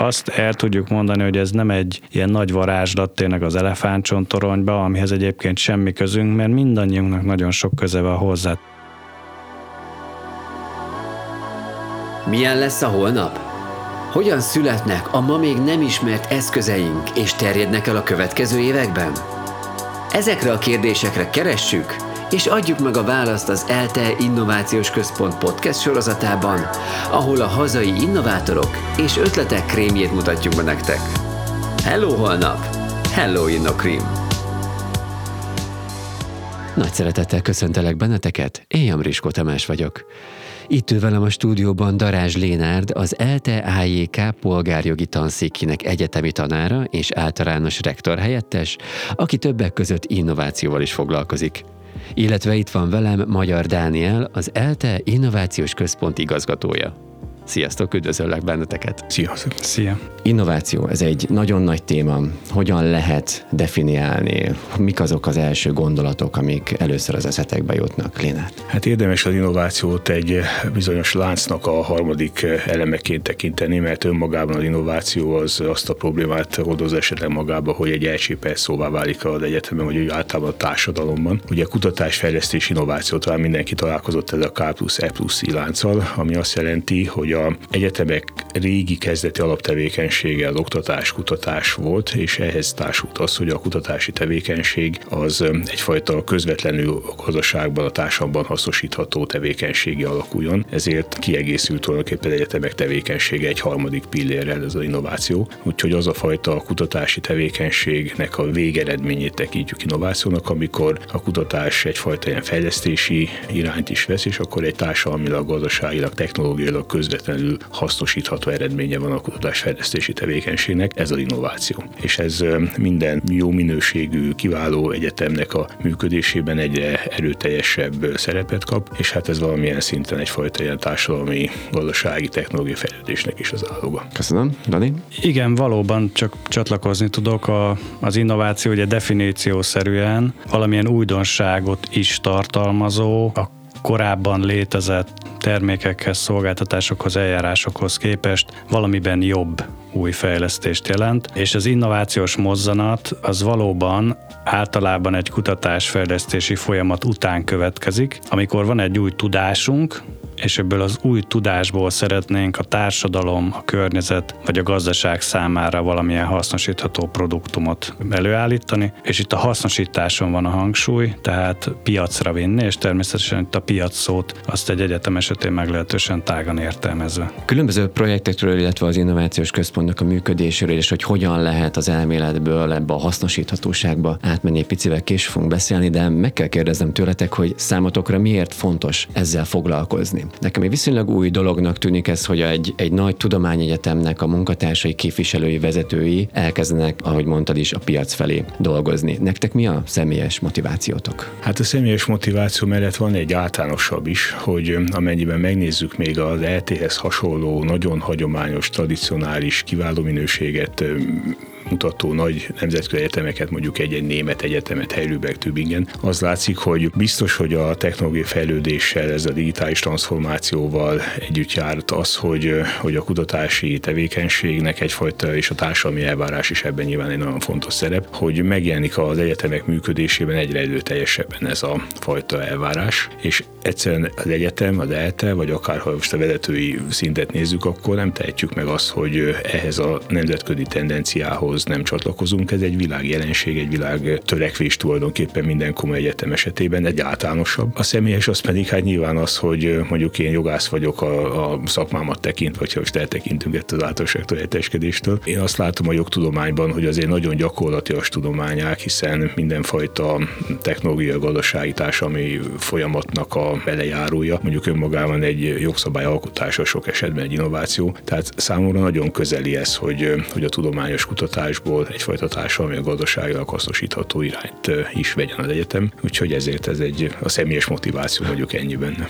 azt el tudjuk mondani, hogy ez nem egy ilyen nagy varázslat tényleg az elefántcsontoronyba, amihez egyébként semmi közünk, mert mindannyiunknak nagyon sok köze van hozzá. Milyen lesz a holnap? Hogyan születnek a ma még nem ismert eszközeink és terjednek el a következő években? Ezekre a kérdésekre keressük és adjuk meg a választ az ELTE Innovációs Központ podcast sorozatában, ahol a hazai innovátorok és ötletek krémjét mutatjuk be nektek. Hello holnap! Hello InnoCream! Nagy szeretettel köszöntelek benneteket, én Jamriskó Tamás vagyok. Itt ül velem a stúdióban Darázs Lénárd, az ELTE AJK polgárjogi tanszékinek egyetemi tanára és általános rektor helyettes, aki többek között innovációval is foglalkozik. Illetve itt van velem Magyar Dániel, az ELTE Innovációs Központ igazgatója. Sziasztok, üdvözöllek benneteket! Sziasztok! Szia! Innováció, ez egy nagyon nagy téma. Hogyan lehet definiálni? Mik azok az első gondolatok, amik először az eszetekbe jutnak? Lénát? Hát érdemes az innovációt egy bizonyos láncnak a harmadik elemeként tekinteni, mert önmagában az innováció az azt a problémát hordoz esetleg magába, hogy egy elcsépelt szóvá válik az egyetemen, vagy általában a társadalomban. Ugye kutatás, fejlesztés, innováció, talán mindenki találkozott ez a K plusz E plusz I lánccal, ami azt jelenti, hogy a a egyetemek régi kezdeti alaptevékenysége az oktatás, kutatás volt, és ehhez társult az, hogy a kutatási tevékenység az egyfajta közvetlenül a gazdaságban, a társadalomban hasznosítható tevékenységi alakuljon. Ezért kiegészült tulajdonképpen egyetemek tevékenysége egy harmadik pillérrel, ez az innováció. Úgyhogy az a fajta kutatási tevékenységnek a végeredményét tekintjük innovációnak, amikor a kutatás egyfajta ilyen fejlesztési irányt is vesz, és akkor egy társadalmilag, gazdaságilag, technológiailag közvetlenül közvetlenül hasznosítható eredménye van a kutatásfejlesztési tevékenységnek, ez az innováció. És ez minden jó minőségű, kiváló egyetemnek a működésében egyre erőteljesebb szerepet kap, és hát ez valamilyen szinten egyfajta ilyen társadalmi, gazdasági, technológiai fejlődésnek is az áloga. Köszönöm. Dani? Igen, valóban csak csatlakozni tudok. A, az innováció ugye definíciószerűen valamilyen újdonságot is tartalmazó, a korábban létezett termékekhez, szolgáltatásokhoz, eljárásokhoz képest valamiben jobb új fejlesztést jelent, és az innovációs mozzanat az valóban általában egy kutatásfejlesztési folyamat után következik, amikor van egy új tudásunk, és ebből az új tudásból szeretnénk a társadalom, a környezet vagy a gazdaság számára valamilyen hasznosítható produktumot előállítani, és itt a hasznosításon van a hangsúly, tehát piacra vinni, és természetesen itt a piac szót azt egy egyetem esetén meglehetősen tágan értelmezve. Különböző projektekről, illetve az innovációs központnak a működéséről, és hogy hogyan lehet az elméletből ebbe a hasznosíthatóságba átmenni, egy picivel később fogunk beszélni, de meg kell kérdeznem tőletek, hogy számotokra miért fontos ezzel foglalkozni. Nekem egy viszonylag új dolognak tűnik ez, hogy egy, egy nagy tudományegyetemnek a munkatársai, képviselői, vezetői elkezdenek, ahogy mondtad is, a piac felé dolgozni. Nektek mi a személyes motivációtok? Hát a személyes motiváció mellett van egy általánosabb is, hogy amennyiben megnézzük még az ET-hez hasonló, nagyon hagyományos, tradicionális, kiváló minőséget mutató nagy nemzetközi egyetemeket, mondjuk egy-egy német egyetemet, Heidelberg, Tübingen, az látszik, hogy biztos, hogy a technológiai fejlődéssel, ez a digitális transformációval együtt járt az, hogy, hogy a kutatási tevékenységnek egyfajta, és a társadalmi elvárás is ebben nyilván egy nagyon fontos szerep, hogy megjelenik az egyetemek működésében egyre erőteljesebben ez a fajta elvárás, és egyszerűen az egyetem, az ELTE, vagy akár ha most a vezetői szintet nézzük, akkor nem tehetjük meg azt, hogy ehhez a nemzetközi tendenciához ahhoz nem csatlakozunk. Ez egy világjelenség, egy világ törekvés tulajdonképpen minden komoly egyetem esetében, egy általánosabb. A személyes az pedig hát nyilván az, hogy mondjuk én jogász vagyok a, a szakmámat tekint, vagy ha most eltekintünk ettől az általánosságtól érteskedéstől. Én azt látom a jogtudományban, hogy azért nagyon gyakorlatias tudományák, hiszen mindenfajta technológia, gazdasági társadalmi folyamatnak a belejárója, mondjuk önmagában egy jogszabály alkotása sok esetben egy innováció. Tehát számomra nagyon közeli ez, hogy, hogy a tudományos kutatás kutatásból egyfajta társadalmi a gazdaságilag hasznosítható irányt is vegyen az egyetem, úgyhogy ezért ez egy a személyes motiváció mondjuk ennyi benne.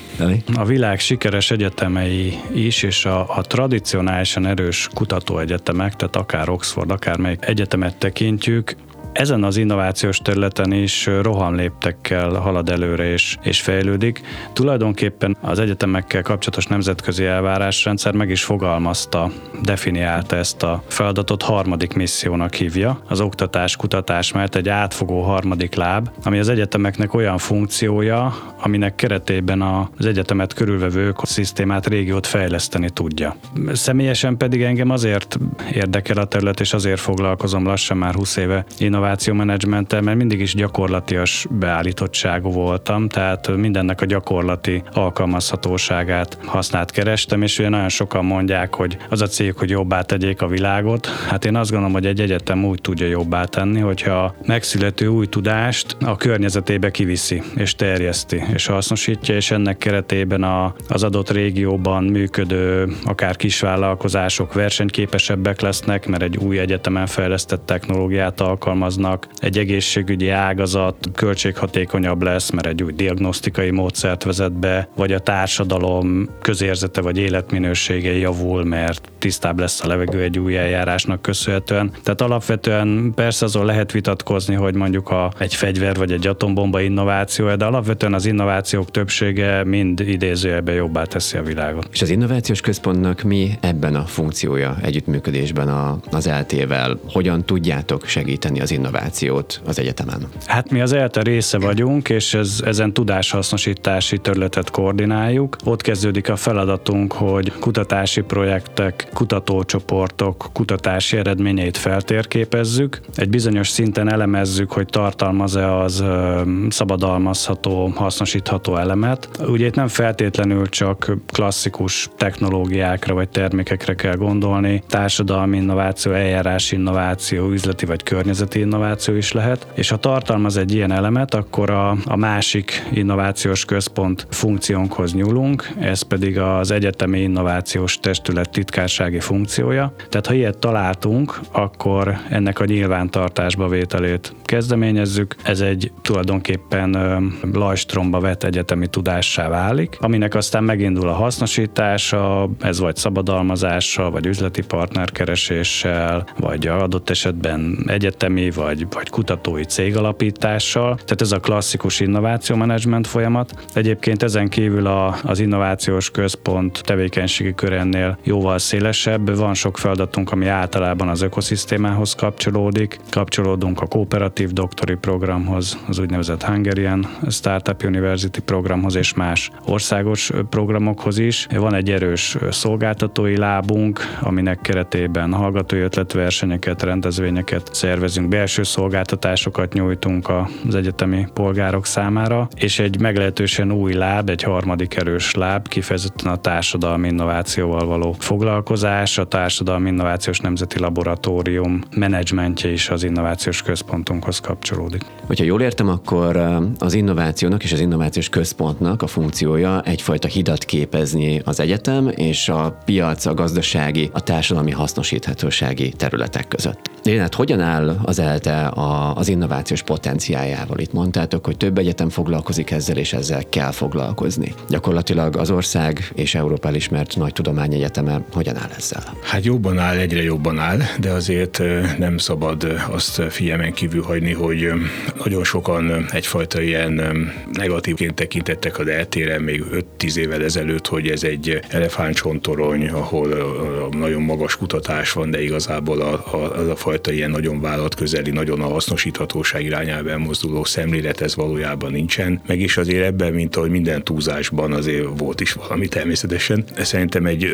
A világ sikeres egyetemei is, és a, a tradicionálisan erős kutatóegyetemek, tehát akár Oxford, akár melyik egyetemet tekintjük, ezen az innovációs területen is rohamléptekkel halad előre és, és fejlődik. Tulajdonképpen az egyetemekkel kapcsolatos nemzetközi elvárásrendszer meg is fogalmazta, definiálta ezt a feladatot, harmadik missziónak hívja. Az oktatás, kutatás mert egy átfogó harmadik láb, ami az egyetemeknek olyan funkciója, aminek keretében az egyetemet körülvevő ökoszisztémát, régiót fejleszteni tudja. Személyesen pedig engem azért érdekel a terület, és azért foglalkozom lassan már 20 éve innovációmenedzsmenttel, mert mindig is gyakorlatias beállítottságú voltam, tehát mindennek a gyakorlati alkalmazhatóságát használt kerestem, és ugye nagyon sokan mondják, hogy az a cég, hogy jobbá tegyék a világot. Hát én azt gondolom, hogy egy egyetem úgy tudja jobbá tenni, hogyha megszülető új tudást a környezetébe kiviszi, és terjeszti, és hasznosítja, és ennek keretében a, az adott régióban működő akár kisvállalkozások versenyképesebbek lesznek, mert egy új egyetemen fejlesztett technológiát alkalmaznak, egy egészségügyi ágazat költséghatékonyabb lesz, mert egy új diagnosztikai módszert vezet be, vagy a társadalom közérzete vagy életminősége javul, mert tisztább lesz a levegő egy új eljárásnak köszönhetően. Tehát alapvetően persze azon lehet vitatkozni, hogy mondjuk a, egy fegyver vagy egy atombomba innováció, de alapvetően az innovációk többsége mind idézőjelben jobbá teszi a világot. És az innovációs központnak mi ebben a funkciója együttműködésben a, az eltével? Hogyan tudjátok segíteni az innovációt az egyetemen? Hát mi az ELTE része vagyunk, és ez, ezen tudáshasznosítási területet koordináljuk. Ott kezdődik a feladatunk, hogy kutatási projektek, kutatócsoportok kutatási eredményeit feltérképezzük. Egy bizonyos szinten elemezzük, hogy tartalmaz-e az szabadalmazható, hasznosítható elemet. Ugye itt nem feltétlenül csak klasszikus technológiákra vagy termékekre kell gondolni, társadalmi innováció, eljárás innováció, üzleti vagy környezeti innováció is lehet, és ha tartalmaz egy ilyen elemet, akkor a, a másik innovációs központ funkciónkhoz nyúlunk, ez pedig az egyetemi innovációs testület titkársági funkciója. Tehát ha ilyet találtunk, akkor ennek a nyilvántartásba vételét kezdeményezzük. Ez egy tulajdonképpen lajstromba vett egyetemi tudássá válik, aminek aztán megindul a hasznosítása, ez vagy szabadalmazással, vagy üzleti partnerkereséssel, vagy adott esetben egyetemi, vagy, vagy kutatói cégalapítással. Tehát ez a klasszikus innovációmenedzsment folyamat. Egyébként ezen kívül a, az innovációs központ tevékenységi körennél jóval szélesebb. Van sok feladatunk, ami általában az ökoszisztémához kapcsolódik. Kapcsolódunk a kooperatív doktori programhoz, az úgynevezett Hungarian Startup University programhoz és más országos programokhoz is. Van egy erős szolgáltatói lábunk, aminek keretében hallgatói ötletversenyeket, rendezvényeket szervezünk, belső szolgáltatásokat nyújtunk az egyetemi polgárok számára, és egy meglehetősen új láb, egy harmadik erős láb, kifejezetten a társadalmi innovációval való foglalkozás, a Társadalmi Innovációs Nemzeti Laboratórium menedzsmentje is az innovációs központunkhoz kapcsolódik. Hogyha jól értem, akkor az innovációnak és az innovációs központnak a funkciója egyfajta hidat képezni az egyetem és a piac, a gazdasági, a társadalmi hasznosíthatósági területek között. Én hát hogyan áll az ELTE a, az innovációs potenciájával? Itt mondtátok, hogy több egyetem foglalkozik ezzel, és ezzel kell foglalkozni. Gyakorlatilag az ország és Európa elismert nagy tudományegyeteme hogyan áll ezzel? Hát jobban áll, egyre jobban áll, de azért nem szabad azt figyelmen kívül hagyni, hogy nagyon sokan egyfajta ilyen negatívként tekintettek az eltére még 5-10 évvel ezelőtt, hogy ez egy elefántcsontorony, ahol nagyon magas kutatás van, de igazából a, a, az a fajta ilyen nagyon vállalat közeli, nagyon a hasznosíthatóság irányába elmozduló szemlélet ez valójában nincsen. Meg is azért ebben, mint ahogy minden túlzásban azért volt is valami természetesen. Szerintem egy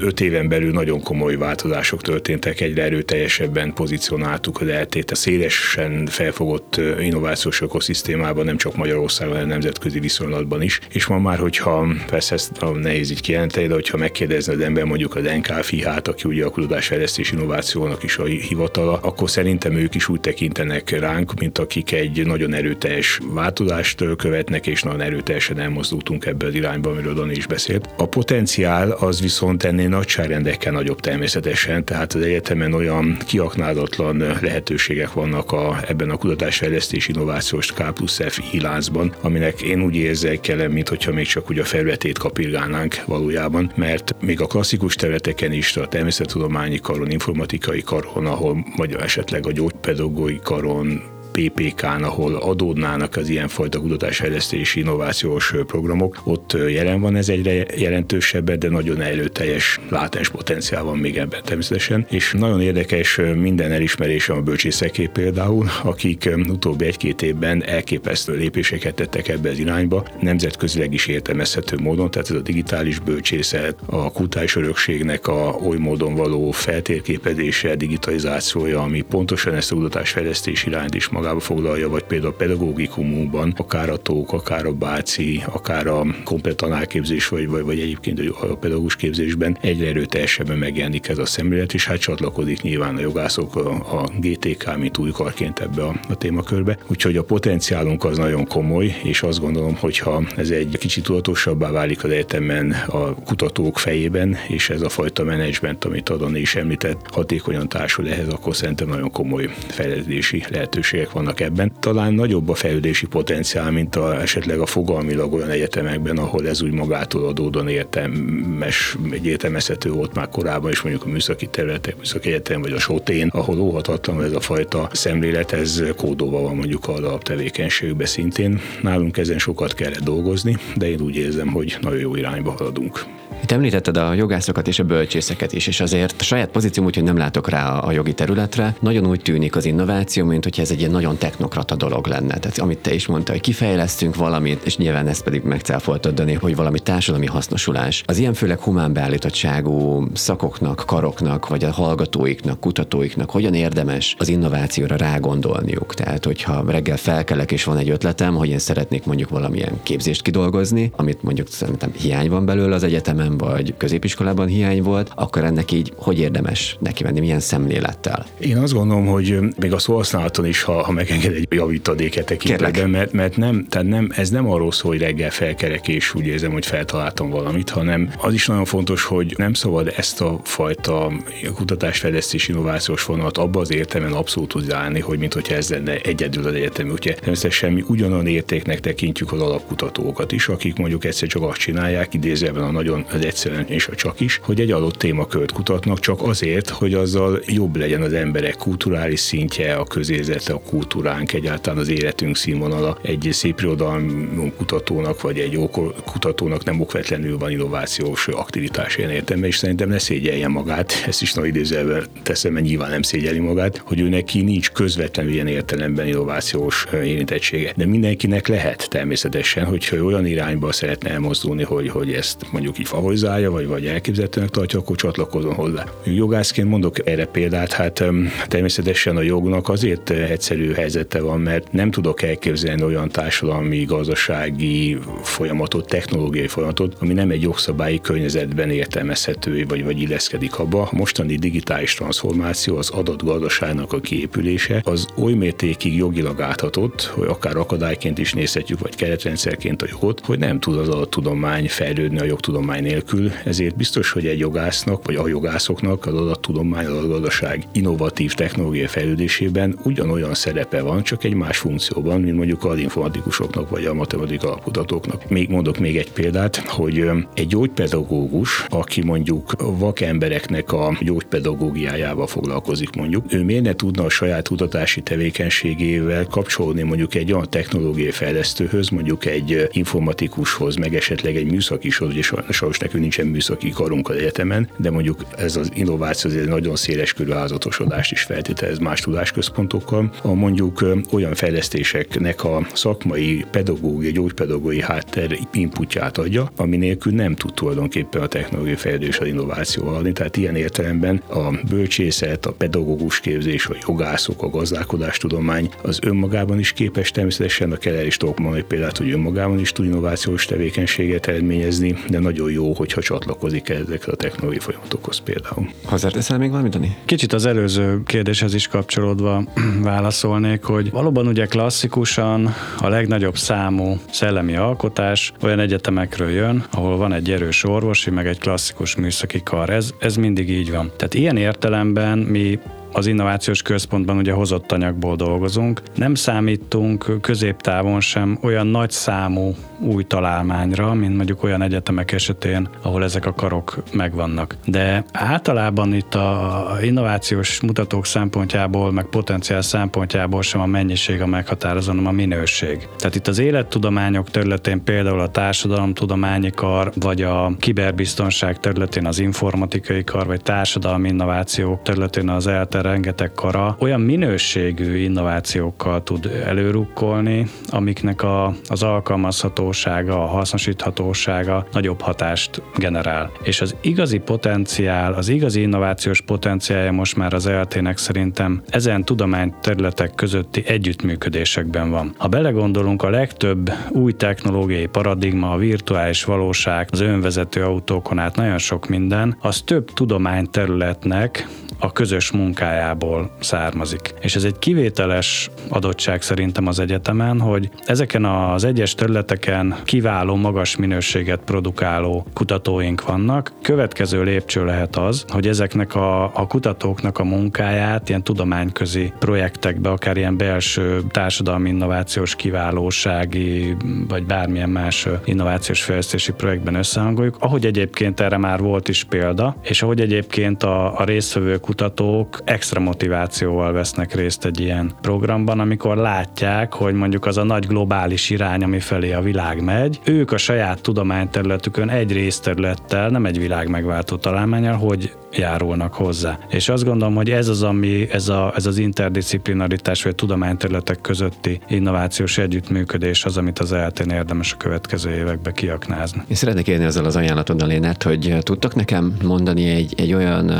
5 éven belül nagyon komoly változások történtek, egyre erőteljesebben pozícionáltuk az eltét a szélesen felfogott innovációs ökoszisztémában, nem csak Magyarországon, hanem nemzetközi viszonylatban is. És ma már, hogyha persze ezt nehéz így kijelenteni, de hogyha megkérdezne az ember mondjuk az NKFI-hát, aki ugye a kutatásfejlesztés innovációnak is a hivatala, akkor szerintem ők is úgy tekintenek ránk, mint akik egy nagyon erőteljes változást követnek, és nagyon erőteljesen elmozdultunk ebbe az irányba, amiről Dani is beszélt. A potenciál az viszont ennél nagyságrendekkel nagyobb természetesen, tehát az egyetemen olyan kiaknádatlan lehetőségek vannak a, ebben a kutatásfejlesztés innovációs K plusz F láncban, aminek én úgy érzékelem, mint hogyha még csak úgy a felületét kapirgálnánk valójában, mert még a klasszikus területeken is, a természettudományi karon, informatikai karon, ahol vagy esetleg a gyógypedagógiai karon, PPK-n, ahol adódnának az ilyenfajta kutatásfejlesztési innovációs programok, ott jelen van ez egyre jelentősebb, de nagyon előteljes látens potenciál van még ebben természetesen, és nagyon érdekes minden elismerésem a bölcsészeké például, akik utóbbi egy-két évben elképesztő lépéseket tettek ebbe az irányba, nemzetközileg is értelmezhető módon, tehát ez a digitális bölcsészet, a kultúrás örökségnek a oly módon való feltérképezése, digitalizációja, ami pontosan ezt a kutatásfejlesztés irányt is magába foglalja, vagy például a pedagógikumunkban, akár a tók, akár a báci, akár a komplet tanárképzés, vagy, vagy, vagy egyébként a pedagógus képzésben egyre erőteljesebben megjelenik ez a szemlélet, és hát csatlakozik nyilván a jogászok, a, a GTK, mint új karként ebbe a, a témakörbe. Úgyhogy a potenciálunk az nagyon komoly, és azt gondolom, hogyha ez egy kicsit tudatosabbá válik az egyetemen a kutatók fejében, és ez a fajta menedzsment, amit Adon is említett, hatékonyan társul ehhez, akkor szerintem nagyon komoly fejlődési lehetőségek vannak ebben. Talán nagyobb a fejlődési potenciál, mint a, esetleg a fogalmilag olyan egyetemekben, ahol ez úgy magától adódóan értelmes, egy értelmezhető volt már korábban is mondjuk a műszaki területek, műszaki egyetem vagy a sotén, ahol óhatatlan ez a fajta szemlélet, ez kódolva van mondjuk a alaptevékenységbe szintén. Nálunk ezen sokat kellett dolgozni, de én úgy érzem, hogy nagyon jó irányba haladunk. Itt említetted a jogászokat és a bölcsészeket is, és azért saját pozícióm úgy, hogy nem látok rá a jogi területre, nagyon úgy tűnik az innováció, mint hogy ez egy ilyen nagyon technokrata dolog lenne. Tehát amit te is mondtál, hogy kifejlesztünk valamit, és nyilván ezt pedig megcáfoltad, Dani, hogy valami társadalmi hasznosulás. Az ilyen főleg humán beállítottságú szakoknak, karoknak, vagy a hallgatóiknak, kutatóiknak hogyan érdemes az innovációra rágondolniuk. Tehát, hogyha reggel felkelek és van egy ötletem, hogy én szeretnék mondjuk valamilyen képzést kidolgozni, amit mondjuk szerintem hiány van belőle az egyetemen, vagy középiskolában hiány volt, akkor ennek így hogy érdemes neki menni, milyen szemlélettel? Én azt gondolom, hogy még a szóhasználaton is, ha, ha megenged egy javítadék tekintetben, mert, mert nem, tehát nem, ez nem arról szól, hogy reggel felkerek és úgy érzem, hogy feltaláltam valamit, hanem az is nagyon fontos, hogy nem szabad ezt a fajta kutatásfejlesztés innovációs vonalat abba az értelemben abszolút állni, hogy mint hogyha ez lenne egyedül az egyetem. Ugye természetesen mi ugyanan értéknek tekintjük az alapkutatókat is, akik mondjuk egyszer csak azt csinálják, idézőben a nagyon az egyszerűen és a csak is, hogy egy adott témakört kutatnak csak azért, hogy azzal jobb legyen az emberek kulturális szintje, a közérzete, a kultúránk, egyáltalán az életünk színvonala. Egy szép irodalom kutatónak, vagy egy kutatónak nem okvetlenül van innovációs aktivitás ilyen értelme, és szerintem ne szégyelje magát, ezt is nagy idézővel teszem, mert nyilván nem szégyeli magát, hogy ő neki nincs közvetlenül ilyen értelemben innovációs érintettsége. De mindenkinek lehet természetesen, hogyha olyan irányba szeretne elmozdulni, hogy, hogy ezt mondjuk így favorizálja, vagy, vagy elképzelhetőnek tartja, akkor csatlakozom hozzá. Jogászként mondok erre példát, hát természetesen a jognak azért egyszerű helyzete van, mert nem tudok elképzelni olyan társadalmi, gazdasági folyamatot, technológiai folyamatot, ami nem egy jogszabályi környezetben értelmezhető, vagy, vagy illeszkedik abba. A mostani digitális transformáció, az adott gazdaságnak a kiépülése, az oly mértékig jogilag áthatott, hogy akár akadályként is nézhetjük, vagy keretrendszerként a jogot, hogy nem tud az a tudomány fejlődni a jogtudomány nélkül, ezért biztos, hogy egy jogásznak, vagy a jogászoknak az adattudomány, az adatgazdaság innovatív technológiai fejlődésében ugyanolyan szerepe van, csak egy más funkcióban, mint mondjuk az informatikusoknak, vagy a matematika alapkutatóknak. Még mondok még egy példát, hogy egy gyógypedagógus, aki mondjuk vak embereknek a gyógypedagógiájával foglalkozik mondjuk, ő miért ne tudna a saját kutatási tevékenységével kapcsolódni mondjuk egy olyan technológiai fejlesztőhöz, mondjuk egy informatikushoz, meg esetleg egy műszakishoz, ugye sajnos nekünk nincsen műszaki karunk az egyetemen, de mondjuk ez az innováció egy nagyon széles körű házatosodást is feltételez más tudásközpontokkal. A mondjuk olyan fejlesztéseknek a szakmai pedagógiai, gyógypedagógiai háttér inputját adja, ami nélkül nem tud tulajdonképpen a technológiai fejlődés az innováció adni. Tehát ilyen értelemben a bölcsészet, a pedagógus képzés, a jogászok, a gazdálkodástudomány az önmagában is képes természetesen a Keller is tudok mondani példát, hogy önmagában is tud innovációs tevékenységet eredményezni, de nagyon jó, hogyha csatlakozik ezekre a technológiai folyamatokhoz például. Hozzáteszel még valamit, Dani? Kicsit az előző kérdéshez is kapcsolódva válaszolnék, hogy valóban ugye klasszikusan a legnagyobb számú szellemi alkotás olyan egyetemekről jön, ahol van egy erős orvosi, meg egy klasszikus műszaki kar. Ez, ez mindig így van. Tehát ilyen értelemben mi az innovációs központban ugye hozott anyagból dolgozunk. Nem számítunk középtávon sem olyan nagy számú új találmányra, mint mondjuk olyan egyetemek esetén, ahol ezek a karok megvannak. De általában itt a innovációs mutatók szempontjából, meg potenciál szempontjából sem a mennyiség a meghatározó, hanem a minőség. Tehát itt az élettudományok területén például a társadalomtudományi kar, vagy a kiberbiztonság területén az informatikai kar, vagy társadalmi innovációk területén az ELTE rengeteg kara olyan minőségű innovációkkal tud előrukkolni, amiknek a, az alkalmazhatósága, a hasznosíthatósága nagyobb hatást generál. És az igazi potenciál, az igazi innovációs potenciálja most már az ELT-nek szerintem ezen tudományterületek közötti együttműködésekben van. Ha belegondolunk, a legtöbb új technológiai paradigma, a virtuális valóság, az önvezető autókon át nagyon sok minden, az több tudományterületnek a közös munkájából származik. És ez egy kivételes adottság szerintem az egyetemen, hogy ezeken az egyes területeken kiváló, magas minőséget produkáló kutatóink vannak. Következő lépcső lehet az, hogy ezeknek a, a kutatóknak a munkáját ilyen tudományközi projektekbe, akár ilyen belső társadalmi innovációs kiválósági, vagy bármilyen más innovációs fejlesztési projektben összehangoljuk, ahogy egyébként erre már volt is példa, és ahogy egyébként a, a résztvevők kutatók extra motivációval vesznek részt egy ilyen programban, amikor látják, hogy mondjuk az a nagy globális irány, ami felé a világ megy, ők a saját tudományterületükön egy részterülettel, nem egy világ megváltó találmányal, hogy járulnak hozzá. És azt gondolom, hogy ez az, ami, ez, a, ez az interdisziplinaritás, vagy a tudományterületek közötti innovációs együttműködés az, amit az eltén érdemes a következő években kiaknázni. Én szeretnék érni ezzel az ajánlatod, Lénert, hogy tudtok nekem mondani egy, egy olyan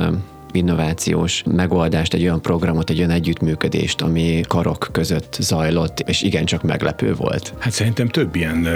innovációs megoldást, egy olyan programot, egy olyan együttműködést, ami karok között zajlott, és igencsak meglepő volt. Hát szerintem több ilyen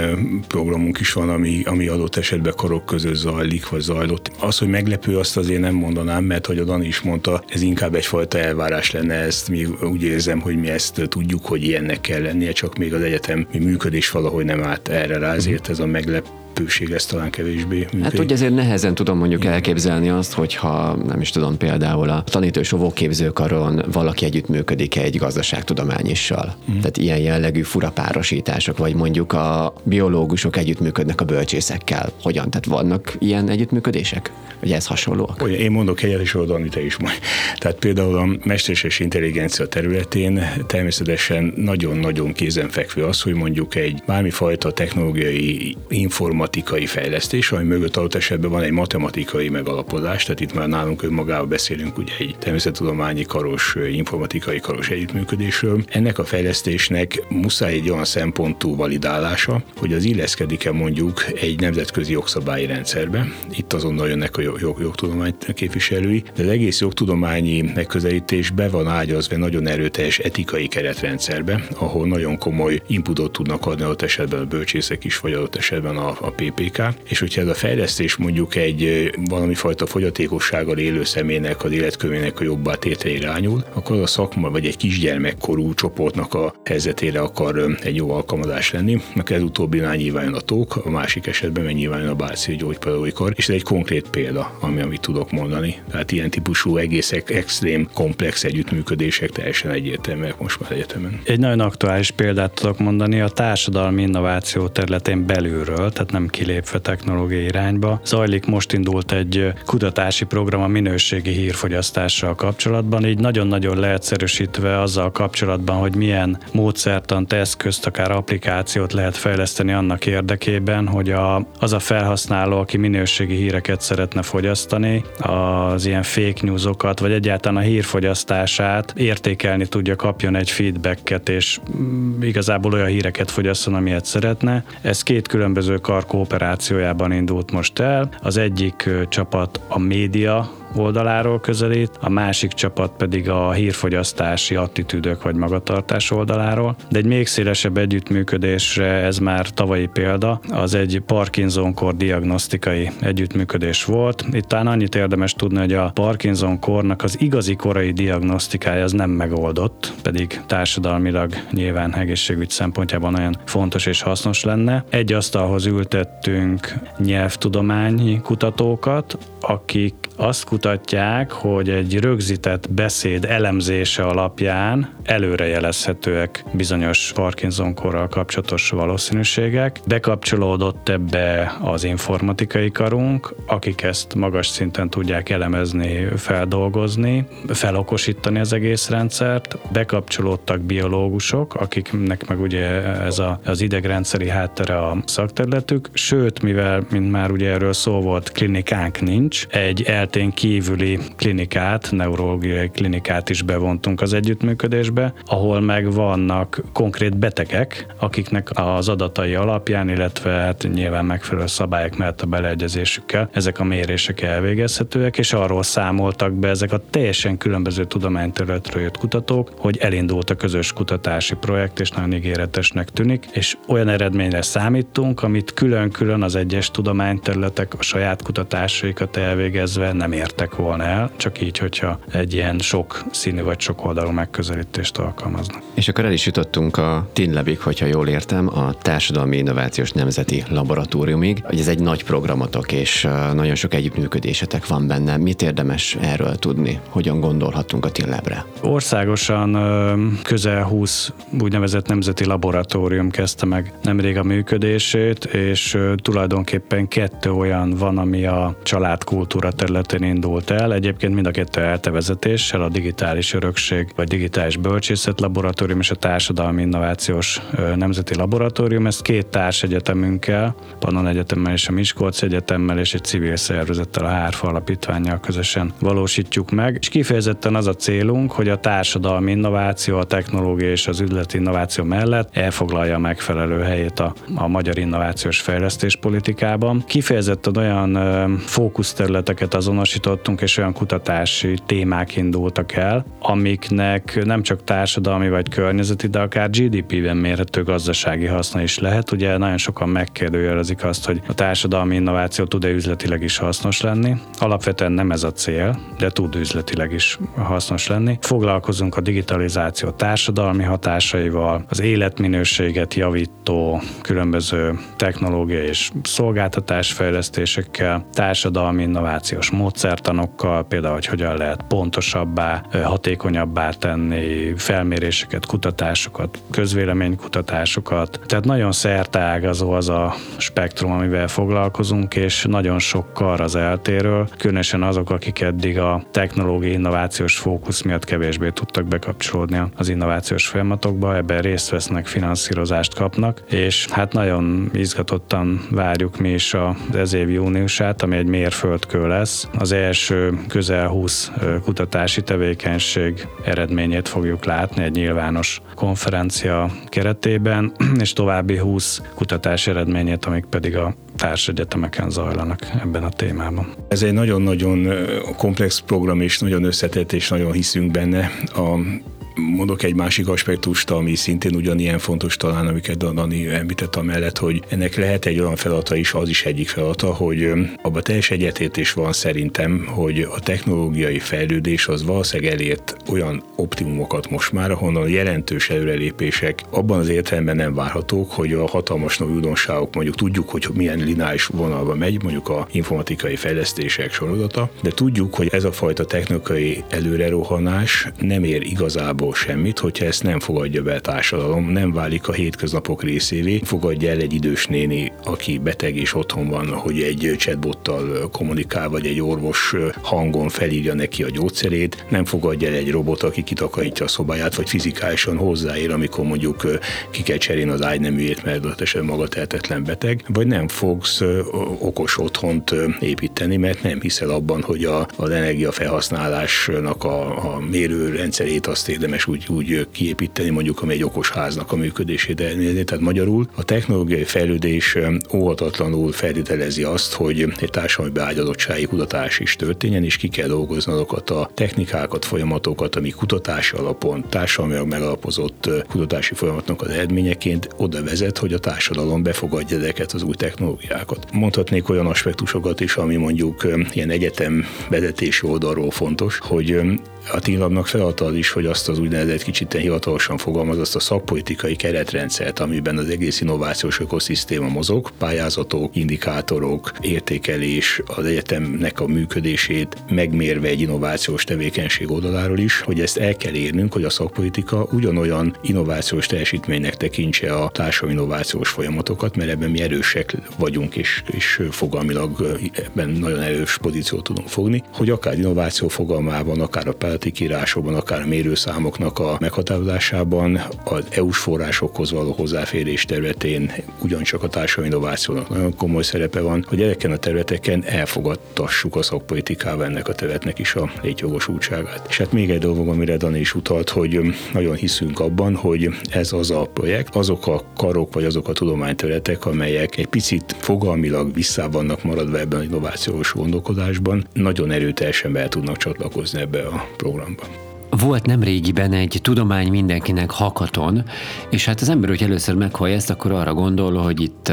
programunk is van, ami, ami adott esetben karok között zajlik, vagy zajlott. Az, hogy meglepő, azt azért nem mondanám, mert hogy a Dani is mondta, ez inkább egyfajta elvárás lenne, ezt mi úgy érzem, hogy mi ezt tudjuk, hogy ilyennek kell lennie, csak még az egyetem működés valahogy nem állt erre rá, ezért ez a meglepő lehetőség, ez talán kevésbé működik. Hát hogy azért nehezen tudom mondjuk elképzelni azt, hogyha nem is tudom például a tanító és óvóképzőkaron valaki együttműködik egy gazdaságtudományissal. Mm. Tehát ilyen jellegű furapárosítások, vagy mondjuk a biológusok együttműködnek a bölcsészekkel. Hogyan? Tehát vannak ilyen együttműködések? Vagy ez hasonlóak? Olyan, én mondok egyet, és oda te is majd. Tehát például a mesterséges intelligencia területén természetesen nagyon-nagyon kézenfekvő az, hogy mondjuk egy bármifajta technológiai információ informatikai fejlesztés, ami mögött adott esetben van egy matematikai megalapozás, tehát itt már nálunk önmagában beszélünk ugye egy természettudományi karos, informatikai karos együttműködésről. Ennek a fejlesztésnek muszáj egy olyan szempontú validálása, hogy az illeszkedik-e mondjuk egy nemzetközi jogszabályi rendszerbe. Itt azonnal jönnek a jog, jogtudomány képviselői, de az egész jogtudományi megközelítés be van ágyazva nagyon erőteljes etikai keretrendszerbe, ahol nagyon komoly inputot tudnak adni adott esetben a bölcsészek is, vagy adott esetben a, a PPK, és hogyha ez a fejlesztés mondjuk egy valami fajta fogyatékossággal élő személynek az életkövének a jobbá tétre irányul, akkor a szakma vagy egy kisgyermekkorú csoportnak a helyzetére akar egy jó alkalmazás lenni, mert ez utóbbi nyilván a tók, a másik esetben meg nyilván a báci gyógypedagógiai kar, és ez egy konkrét példa, ami, amit tudok mondani. Tehát ilyen típusú egészek, extrém, komplex együttműködések teljesen egyértelműek most már egyetemen. Egy nagyon aktuális példát tudok mondani a társadalmi innováció területén belülről, tehát nem kilépve technológiai irányba. Zajlik, most indult egy kutatási program a minőségi hírfogyasztással kapcsolatban, így nagyon-nagyon leegyszerűsítve azzal kapcsolatban, hogy milyen módszertant, eszközt, akár applikációt lehet fejleszteni annak érdekében, hogy a, az a felhasználó, aki minőségi híreket szeretne fogyasztani, az ilyen fake newsokat, vagy egyáltalán a hírfogyasztását értékelni tudja, kapjon egy feedbacket, és mm, igazából olyan híreket fogyasszon, amilyet szeretne. Ez két különböző kar kooperációjában indult most el. Az egyik csapat a média oldaláról közelít, a másik csapat pedig a hírfogyasztási attitűdök vagy magatartás oldaláról. De egy még szélesebb együttműködésre ez már tavalyi példa, az egy Parkinson-kor diagnosztikai együttműködés volt. Itt talán annyit érdemes tudni, hogy a Parkinson-kornak az igazi korai diagnosztikája az nem megoldott, pedig társadalmilag nyilván egészségügy szempontjában nagyon fontos és hasznos lenne. Egy asztalhoz ültettünk nyelvtudományi kutatókat, akik azt kutatják, mutatják, hogy egy rögzített beszéd elemzése alapján előrejelezhetőek bizonyos Parkinson-korral kapcsolatos valószínűségek. Bekapcsolódott ebbe az informatikai karunk, akik ezt magas szinten tudják elemezni, feldolgozni, felokosítani az egész rendszert. Bekapcsolódtak biológusok, akiknek meg ugye ez a, az idegrendszeri háttere a szakterületük, sőt, mivel, mint már ugye erről szó volt, klinikánk nincs, egy eltén kívüli klinikát, neurológiai klinikát is bevontunk az együttműködésbe, ahol meg vannak konkrét betegek, akiknek az adatai alapján, illetve hát nyilván megfelelő szabályok mellett a beleegyezésükkel ezek a mérések elvégezhetőek, és arról számoltak be ezek a teljesen különböző tudományterületről jött kutatók, hogy elindult a közös kutatási projekt, és nagyon ígéretesnek tűnik, és olyan eredményre számítunk, amit külön-külön az egyes tudományterületek a saját kutatásaikat elvégezve nem értek volna el, csak így, hogyha egy ilyen sok színű vagy sok oldalú megközelítést alkalmaznak. És akkor el is jutottunk a TINLABig, hogyha jól értem, a Társadalmi Innovációs Nemzeti Laboratóriumig, hogy ez egy nagy programotok, és nagyon sok együttműködésetek van benne. Mit érdemes erről tudni? Hogyan gondolhatunk a TINLABre? Országosan közel 20 úgynevezett nemzeti laboratórium kezdte meg nemrég a működését, és tulajdonképpen kettő olyan van, ami a családkultúra területén indult el. Egyébként mind a kettő eltevezetéssel, a digitális örökség vagy digitális bölcsészet laboratórium és a társadalmi innovációs nemzeti laboratórium. Ezt két társegyetemünkkel, Pannon Egyetemmel és a Miskolc Egyetemmel és egy civil szervezettel, a Hárfa Alapítványjal közösen valósítjuk meg. És kifejezetten az a célunk, hogy a társadalmi innováció, a technológia és az üzleti innováció mellett elfoglalja a megfelelő helyét a, a magyar innovációs fejlesztés politikában. Kifejezetten olyan fókuszterületeket azonosítottunk, és olyan kutatási témák indultak el, amiknek nem csak társadalmi vagy környezeti, de akár GDP-ben mérhető gazdasági haszna is lehet. Ugye nagyon sokan megkérdőjelezik azt, hogy a társadalmi innováció tud-e üzletileg is hasznos lenni. Alapvetően nem ez a cél, de tud üzletileg is hasznos lenni. Foglalkozunk a digitalizáció társadalmi hatásaival, az életminőséget javító különböző technológiai és szolgáltatásfejlesztésekkel, társadalmi innovációs módszertanokkal, például, hogy hogyan lehet pontosabbá, hatékonyabbá tenni felméréseket, kutatásokat, közvéleménykutatásokat. Tehát nagyon szerteágazó az a spektrum, amivel foglalkozunk, és nagyon sok kar az eltéről, különösen azok, akik eddig a technológiai innovációs fókusz miatt kevésbé tudtak bekapcsolódni az innovációs folyamatokba, ebben részt vesznek, finanszírozást kapnak, és hát nagyon izgatottan várjuk mi is az év júniusát, ami egy mérföldkő lesz. Az első közel 20 kutatási tevékenység eredményét fogjuk látni egy nyilvános konferencia keretében, és további 20 kutatási eredményét, amik pedig a társegyetemeken zajlanak ebben a témában. Ez egy nagyon-nagyon komplex program, és nagyon összetett, és nagyon hiszünk benne. A Mondok egy másik aspektust, ami szintén ugyanilyen fontos talán, amiket Dani említett mellett, hogy ennek lehet egy olyan feladata is, az is egyik feladata, hogy abban teljes egyetértés van szerintem, hogy a technológiai fejlődés az valószínűleg elért olyan optimumokat most már, ahonnan jelentős előrelépések abban az értelemben nem várhatók, hogy a hatalmas nagy újdonságok mondjuk tudjuk, hogy milyen lineáris vonalba megy, mondjuk a informatikai fejlesztések sorozata, de tudjuk, hogy ez a fajta technikai előrerohanás nem ér igazából abból semmit, hogyha ezt nem fogadja be a társadalom, nem válik a hétköznapok részévé, fogadja el egy idős néni, aki beteg és otthon van, hogy egy chatbottal kommunikál, vagy egy orvos hangon felírja neki a gyógyszerét, nem fogadja el egy robot, aki kitakarítja a szobáját, vagy fizikálisan hozzáér, amikor mondjuk ki kell cserélni az ágyneműjét, mert adott maga tehetetlen beteg, vagy nem fogsz okos otthont építeni, mert nem hiszel abban, hogy a, az energiafelhasználásnak a, a mérőrendszerét azt érdemes érdemes úgy, úgy kiépíteni, mondjuk ami egy okos háznak a működését elnézni. Tehát magyarul a technológiai fejlődés óhatatlanul feltételezi azt, hogy egy társadalmi beágyazottsági kutatás is történjen, és ki kell dolgozni azokat a technikákat, folyamatokat, ami kutatási alapon, társadalmilag megalapozott kutatási folyamatnak az eredményeként oda vezet, hogy a társadalom befogadja ezeket az új technológiákat. Mondhatnék olyan aspektusokat is, ami mondjuk ilyen egyetem vezetési oldalról fontos, hogy a Tínlabnak feladta az is, hogy azt az úgynevezett kicsit hivatalosan fogalmaz, azt a szakpolitikai keretrendszert, amiben az egész innovációs ökoszisztéma mozog, pályázatok, indikátorok, értékelés, az egyetemnek a működését megmérve egy innovációs tevékenység oldaláról is, hogy ezt el kell érnünk, hogy a szakpolitika ugyanolyan innovációs teljesítménynek tekintse a társadalmi innovációs folyamatokat, mert ebben mi erősek vagyunk, és, és fogalmilag ebben nagyon erős pozíciót tudunk fogni, hogy akár innováció fogalmában, akár a pályátikírásokban, akár a mérőszámoknak a meghatározásában, az EU-s forrásokhoz való hozzáférés területén ugyancsak a társadalmi innovációnak nagyon komoly szerepe van, hogy ezeken a területeken elfogadtassuk a szakpolitikával ennek a területnek is a létjogosultságát. És hát még egy dolog, amire Dani is utalt, hogy nagyon hiszünk abban, hogy ez az a projekt, azok a karok vagy azok a tudományterületek, amelyek egy picit fogalmilag vissza vannak maradva ebben a innovációs gondolkodásban, nagyon erőteljesen be tudnak csatlakozni ebbe a Go Rambam. Volt nem régiben egy tudomány mindenkinek hakaton, és hát az ember, hogy először meghallja ezt, akkor arra gondol, hogy itt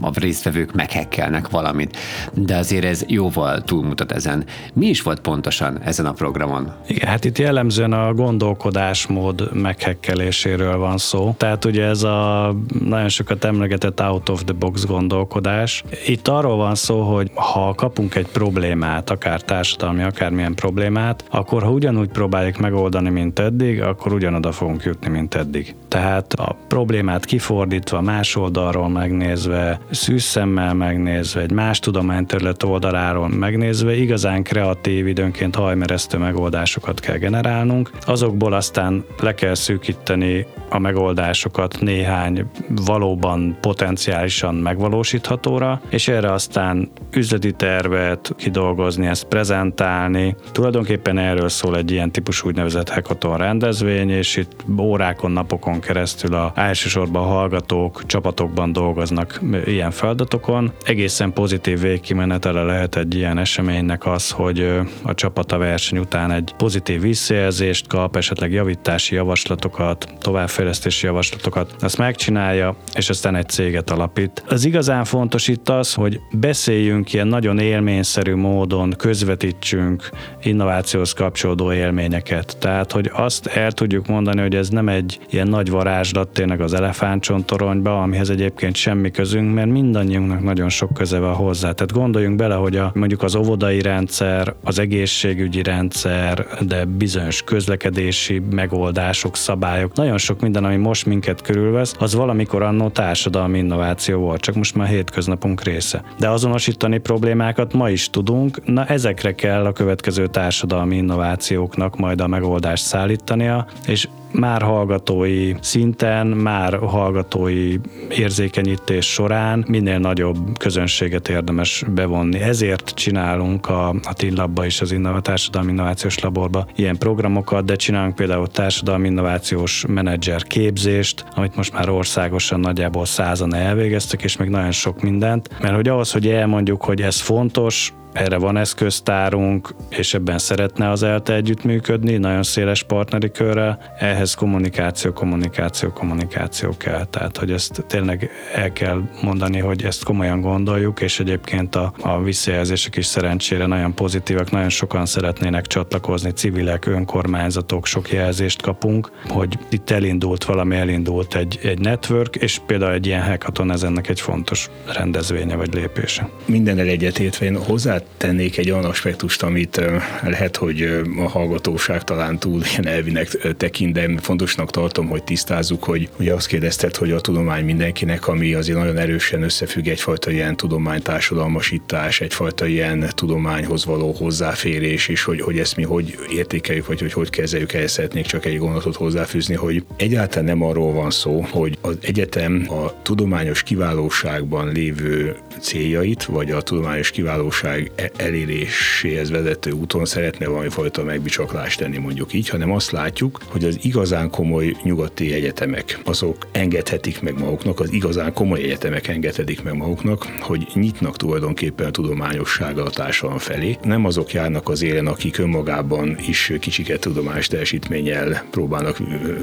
a résztvevők meghekkelnek valamit. De azért ez jóval túlmutat ezen. Mi is volt pontosan ezen a programon? Igen, hát itt jellemzően a gondolkodásmód meghekkeléséről van szó. Tehát ugye ez a nagyon sokat emlegetett out of the box gondolkodás. Itt arról van szó, hogy ha kapunk egy problémát, akár társadalmi, akármilyen problémát, akkor ha ugyanúgy próbáljuk meg megoldani, mint eddig, akkor ugyanoda fogunk jutni, mint eddig. Tehát a problémát kifordítva, más oldalról megnézve, szűz szemmel megnézve, egy más tudományterület oldaláról megnézve, igazán kreatív, időnként hajmeresztő megoldásokat kell generálnunk. Azokból aztán le kell szűkíteni a megoldásokat néhány valóban potenciálisan megvalósíthatóra, és erre aztán üzleti tervet kidolgozni, ezt prezentálni. Tulajdonképpen erről szól egy ilyen típusú úgynevezett hackathon rendezvény, és itt órákon, napokon keresztül a elsősorban hallgatók csapatokban dolgoznak ilyen feladatokon. Egészen pozitív végkimenetele lehet egy ilyen eseménynek az, hogy a csapat a verseny után egy pozitív visszajelzést kap, esetleg javítási javaslatokat, továbbfejlesztési javaslatokat, azt megcsinálja, és aztán egy céget alapít. Az igazán fontos itt az, hogy beszéljünk ilyen nagyon élményszerű módon, közvetítsünk innovációhoz kapcsolódó élményeket. Tehát, hogy azt el tudjuk mondani, hogy ez nem egy ilyen nagy varázslat tényleg az elefántcsontoronyba, amihez egyébként semmi közünk, mert mindannyiunknak nagyon sok köze van hozzá. Tehát gondoljunk bele, hogy a, mondjuk az óvodai rendszer, az egészségügyi rendszer, de bizonyos közlekedési megoldások, szabályok, nagyon sok minden, ami most minket körülvesz, az valamikor annó társadalmi innováció volt, csak most már hétköznapunk része. De azonosítani problémákat ma is tudunk, na ezekre kell a következő társadalmi innovációknak majd a megoldást szállítania, és már hallgatói szinten, már hallgatói érzékenyítés során minél nagyobb közönséget érdemes bevonni. Ezért csinálunk a, a TIN is, az Innova, Társadalmi Innovációs Laborba ilyen programokat, de csinálunk például társadalmi innovációs menedzser képzést, amit most már országosan nagyjából százan elvégeztek, és még nagyon sok mindent, mert hogy ahhoz, hogy elmondjuk, hogy ez fontos, erre van eszköztárunk, és ebben szeretne az ELTE együttműködni, nagyon széles partneri körrel, ehhez kommunikáció, kommunikáció, kommunikáció kell. Tehát, hogy ezt tényleg el kell mondani, hogy ezt komolyan gondoljuk, és egyébként a, a visszajelzések is szerencsére nagyon pozitívak, nagyon sokan szeretnének csatlakozni, civilek, önkormányzatok, sok jelzést kapunk, hogy itt elindult valami, elindult egy, egy network, és például egy ilyen hackathon ez ennek egy fontos rendezvénye vagy lépése. Minden egyetértve én hozzá tennék egy olyan aspektust, amit lehet, hogy a hallgatóság talán túl ilyen elvinek tekint, de fontosnak tartom, hogy tisztázzuk, hogy ugye azt kérdezted, hogy a tudomány mindenkinek, ami azért nagyon erősen összefügg egyfajta ilyen tudománytársadalmasítás, egyfajta ilyen tudományhoz való hozzáférés, és hogy, hogy ezt mi hogy értékeljük, vagy hogy hogy kezeljük. El, szeretnék csak egy gondolatot hozzáfűzni, hogy egyáltalán nem arról van szó, hogy az egyetem a tudományos kiválóságban lévő céljait, vagy a tudományos kiválóság eléréséhez vezető úton szeretne valami fajta megbicsaklást tenni, mondjuk így, hanem azt látjuk, hogy az igazán komoly nyugati egyetemek, azok engedhetik meg maguknak, az igazán komoly egyetemek engedhetik meg maguknak, hogy nyitnak tulajdonképpen a tudományossággal a társadalom felé. Nem azok járnak az élen, akik önmagában is kicsiket tudományos teljesítménnyel próbálnak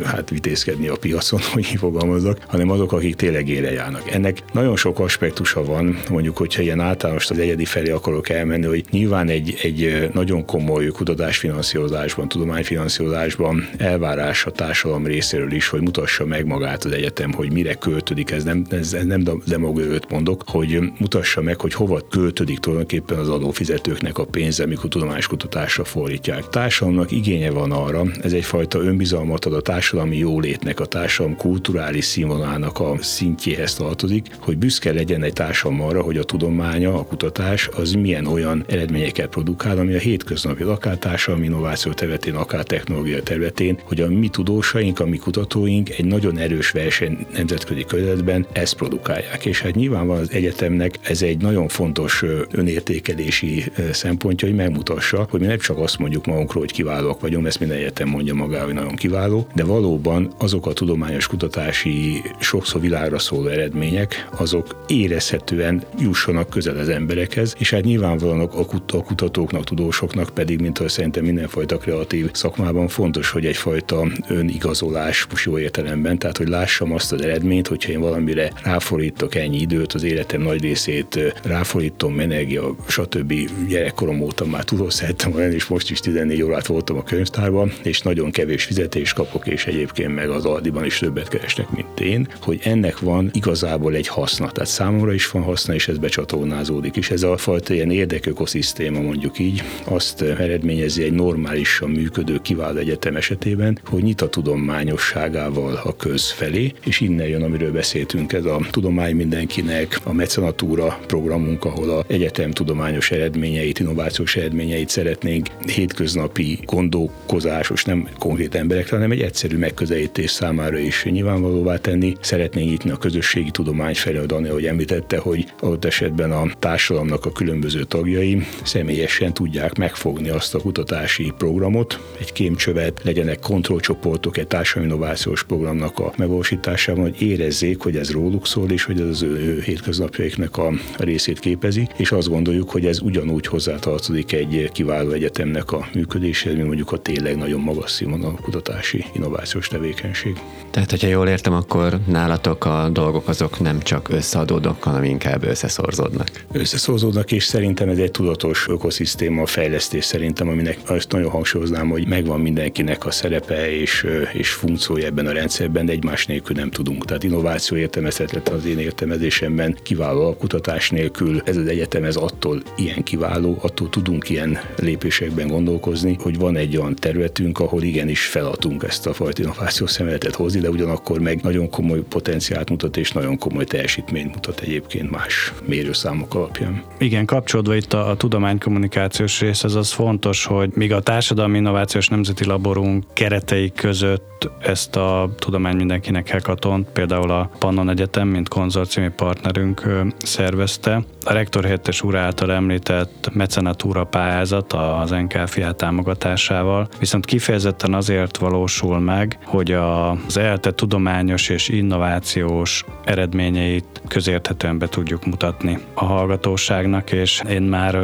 hát vitézkedni a piacon, hogy így fogalmazzak, hanem azok, akik tényleg éle járnak. Ennek nagyon sok aspektusa van, mondjuk, hogyha ilyen általános az egyedi felé akarok el elmenni, hogy nyilván egy, egy nagyon komoly kutatásfinanszírozásban, tudományfinanszírozásban elvárás a társadalom részéről is, hogy mutassa meg magát az egyetem, hogy mire költődik, ez nem, ez, nem demagógőt mondok, hogy mutassa meg, hogy hova költődik tulajdonképpen az adófizetőknek a pénze, amikor tudományos kutatásra fordítják. Társadalomnak igénye van arra, ez egyfajta önbizalmat ad a társadalmi jólétnek, a társadalom kulturális színvonalának a szintjéhez tartozik, hogy büszke legyen egy társadalom arra, hogy a tudománya, a kutatás az milyen olyan eredményeket produkál, ami a hétköznapi, akár társadalmi innováció területén, akár technológia területén, hogy a mi tudósaink, a mi kutatóink egy nagyon erős verseny nemzetközi közösségben ezt produkálják. És hát nyilván van az egyetemnek ez egy nagyon fontos önértékelési szempontja, hogy megmutassa, hogy mi nem csak azt mondjuk magunkról, hogy kiválóak vagyunk, ezt minden egyetem mondja magáról, hogy nagyon kiváló, de valóban azok a tudományos kutatási sokszor világra szóló eredmények, azok érezhetően jussanak közel az emberekhez, és hát nyilvánvalóan a kutatóknak, tudósoknak pedig, mint ahogy szerintem mindenfajta kreatív szakmában fontos, hogy egyfajta önigazolás jó értelemben, tehát hogy lássam azt az eredményt, hogyha én valamire ráfordítok ennyi időt, az életem nagy részét ráfordítom, energia, stb. gyerekkorom óta már tudó szerettem lenni, és most is 14 órát voltam a könyvtárban, és nagyon kevés fizetés kapok, és egyébként meg az Aldiban is többet keresnek, mint én, hogy ennek van igazából egy haszna. Tehát számomra is van haszna, és ez becsatornázódik. És ez a fajta ilyen érdekökoszisztéma mondjuk így azt eredményezi egy normálisan működő kiváló egyetem esetében, hogy nyit a tudományosságával a köz felé, és innen jön, amiről beszéltünk, ez a tudomány mindenkinek, a mecenatúra programunk, ahol a egyetem tudományos eredményeit, innovációs eredményeit szeretnénk hétköznapi gondolkozásos, nem konkrét emberekre, hanem egy egyszerű megközelítés számára is nyilvánvalóvá tenni. Szeretnénk nyitni a közösségi tudomány felé, Dani, ahogy említette, hogy adott esetben a társadalomnak a különböző tagjai személyesen tudják megfogni azt a kutatási programot, egy kémcsövet, legyenek kontrollcsoportok egy társadalmi innovációs programnak a megvalósításában, hogy érezzék, hogy ez róluk szól, és hogy ez az ő hétköznapjaiknak a részét képezi, és azt gondoljuk, hogy ez ugyanúgy hozzátartozik egy kiváló egyetemnek a működéséhez, mint mondjuk a tényleg nagyon magas színvonalú kutatási innovációs tevékenység. Tehát, hogyha jól értem, akkor nálatok a dolgok azok nem csak összeadódnak, hanem inkább összeszorzódnak. Összeszorzódnak, és szerintem ez egy tudatos ökoszisztéma fejlesztés szerintem, aminek azt nagyon hangsúlyoznám, hogy megvan mindenkinek a szerepe és, és funkciója ebben a rendszerben, de egymás nélkül nem tudunk. Tehát innováció értelmezhetetlen az én értelmezésemben, kiváló a kutatás nélkül ez az egyetem ez attól ilyen kiváló, attól tudunk ilyen lépésekben gondolkozni, hogy van egy olyan területünk, ahol igenis feladunk ezt a fajta innovációs szemléletet hozni, de ugyanakkor meg nagyon komoly potenciált mutat és nagyon komoly teljesítményt mutat egyébként más mérőszámok alapján. Igen, kapcsolódva itt a, a tudománykommunikációs rész, ez az fontos, hogy míg a Társadalmi Innovációs Nemzeti Laborunk keretei között ezt a tudomány mindenkinek hekatont, például a Pannon Egyetem, mint konzorciumi partnerünk szervezte. A rektor helyettes úr által említett mecenatúra pályázat az NKFIA támogatásával, viszont kifejezetten azért valósul meg, hogy az ELTE tudományos és innovációs eredményeit közérthetően be tudjuk mutatni a hallgatóságnak, és én már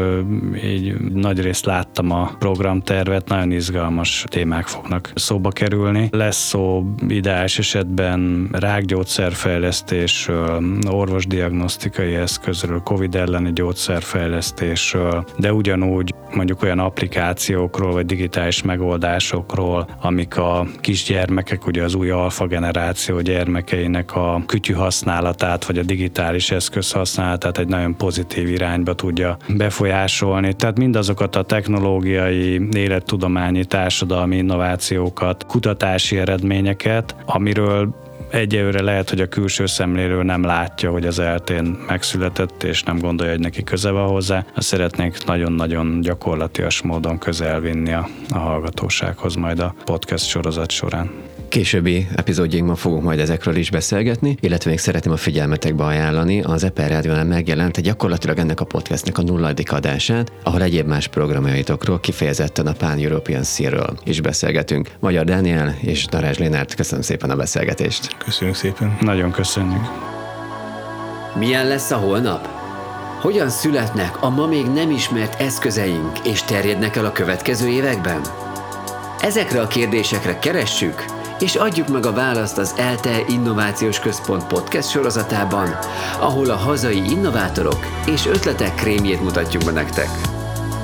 így nagy részt láttam a programtervet, nagyon izgalmas témák fognak szóba kerülni. Lesz szó ideális esetben rákgyógyszerfejlesztésről, orvosdiagnosztikai eszközről, COVID elleni gyógyszerfejlesztésről, de ugyanúgy mondjuk olyan applikációkról, vagy digitális megoldásokról, amik a kisgyermekek, ugye az új alfa generáció gyermekeinek a kütyű használatát, vagy a digitális eszköz használatát egy nagyon pozitív irányba tudja befolyásolni. Tehát mindazokat a technológiai, élettudományi, társadalmi innovációkat, kutatási eredményeket, amiről egyelőre lehet, hogy a külső szemlélő nem látja, hogy az eltén megszületett, és nem gondolja, hogy neki köze van hozzá. Azt szeretnénk nagyon-nagyon gyakorlatias módon közelvinni a, a hallgatósághoz majd a podcast sorozat során. Későbbi epizódjainkban fogunk majd ezekről is beszélgetni, illetve még szeretném a figyelmetekbe ajánlani az Eper Rádiónál megjelent gyakorlatilag ennek a podcastnek a nulladik adását, ahol egyéb más programjaitokról kifejezetten a Pan European Sea-ről is beszélgetünk. Magyar Dániel és Darázs Lénárt, köszönöm szépen a beszélgetést. Köszönjük szépen. Nagyon köszönjük. Milyen lesz a holnap? Hogyan születnek a ma még nem ismert eszközeink, és terjednek el a következő években? Ezekre a kérdésekre keressük és adjuk meg a választ az ELTE Innovációs Központ podcast sorozatában, ahol a hazai innovátorok és ötletek krémjét mutatjuk be nektek.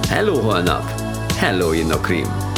Hello holnap! Hello InnoCream!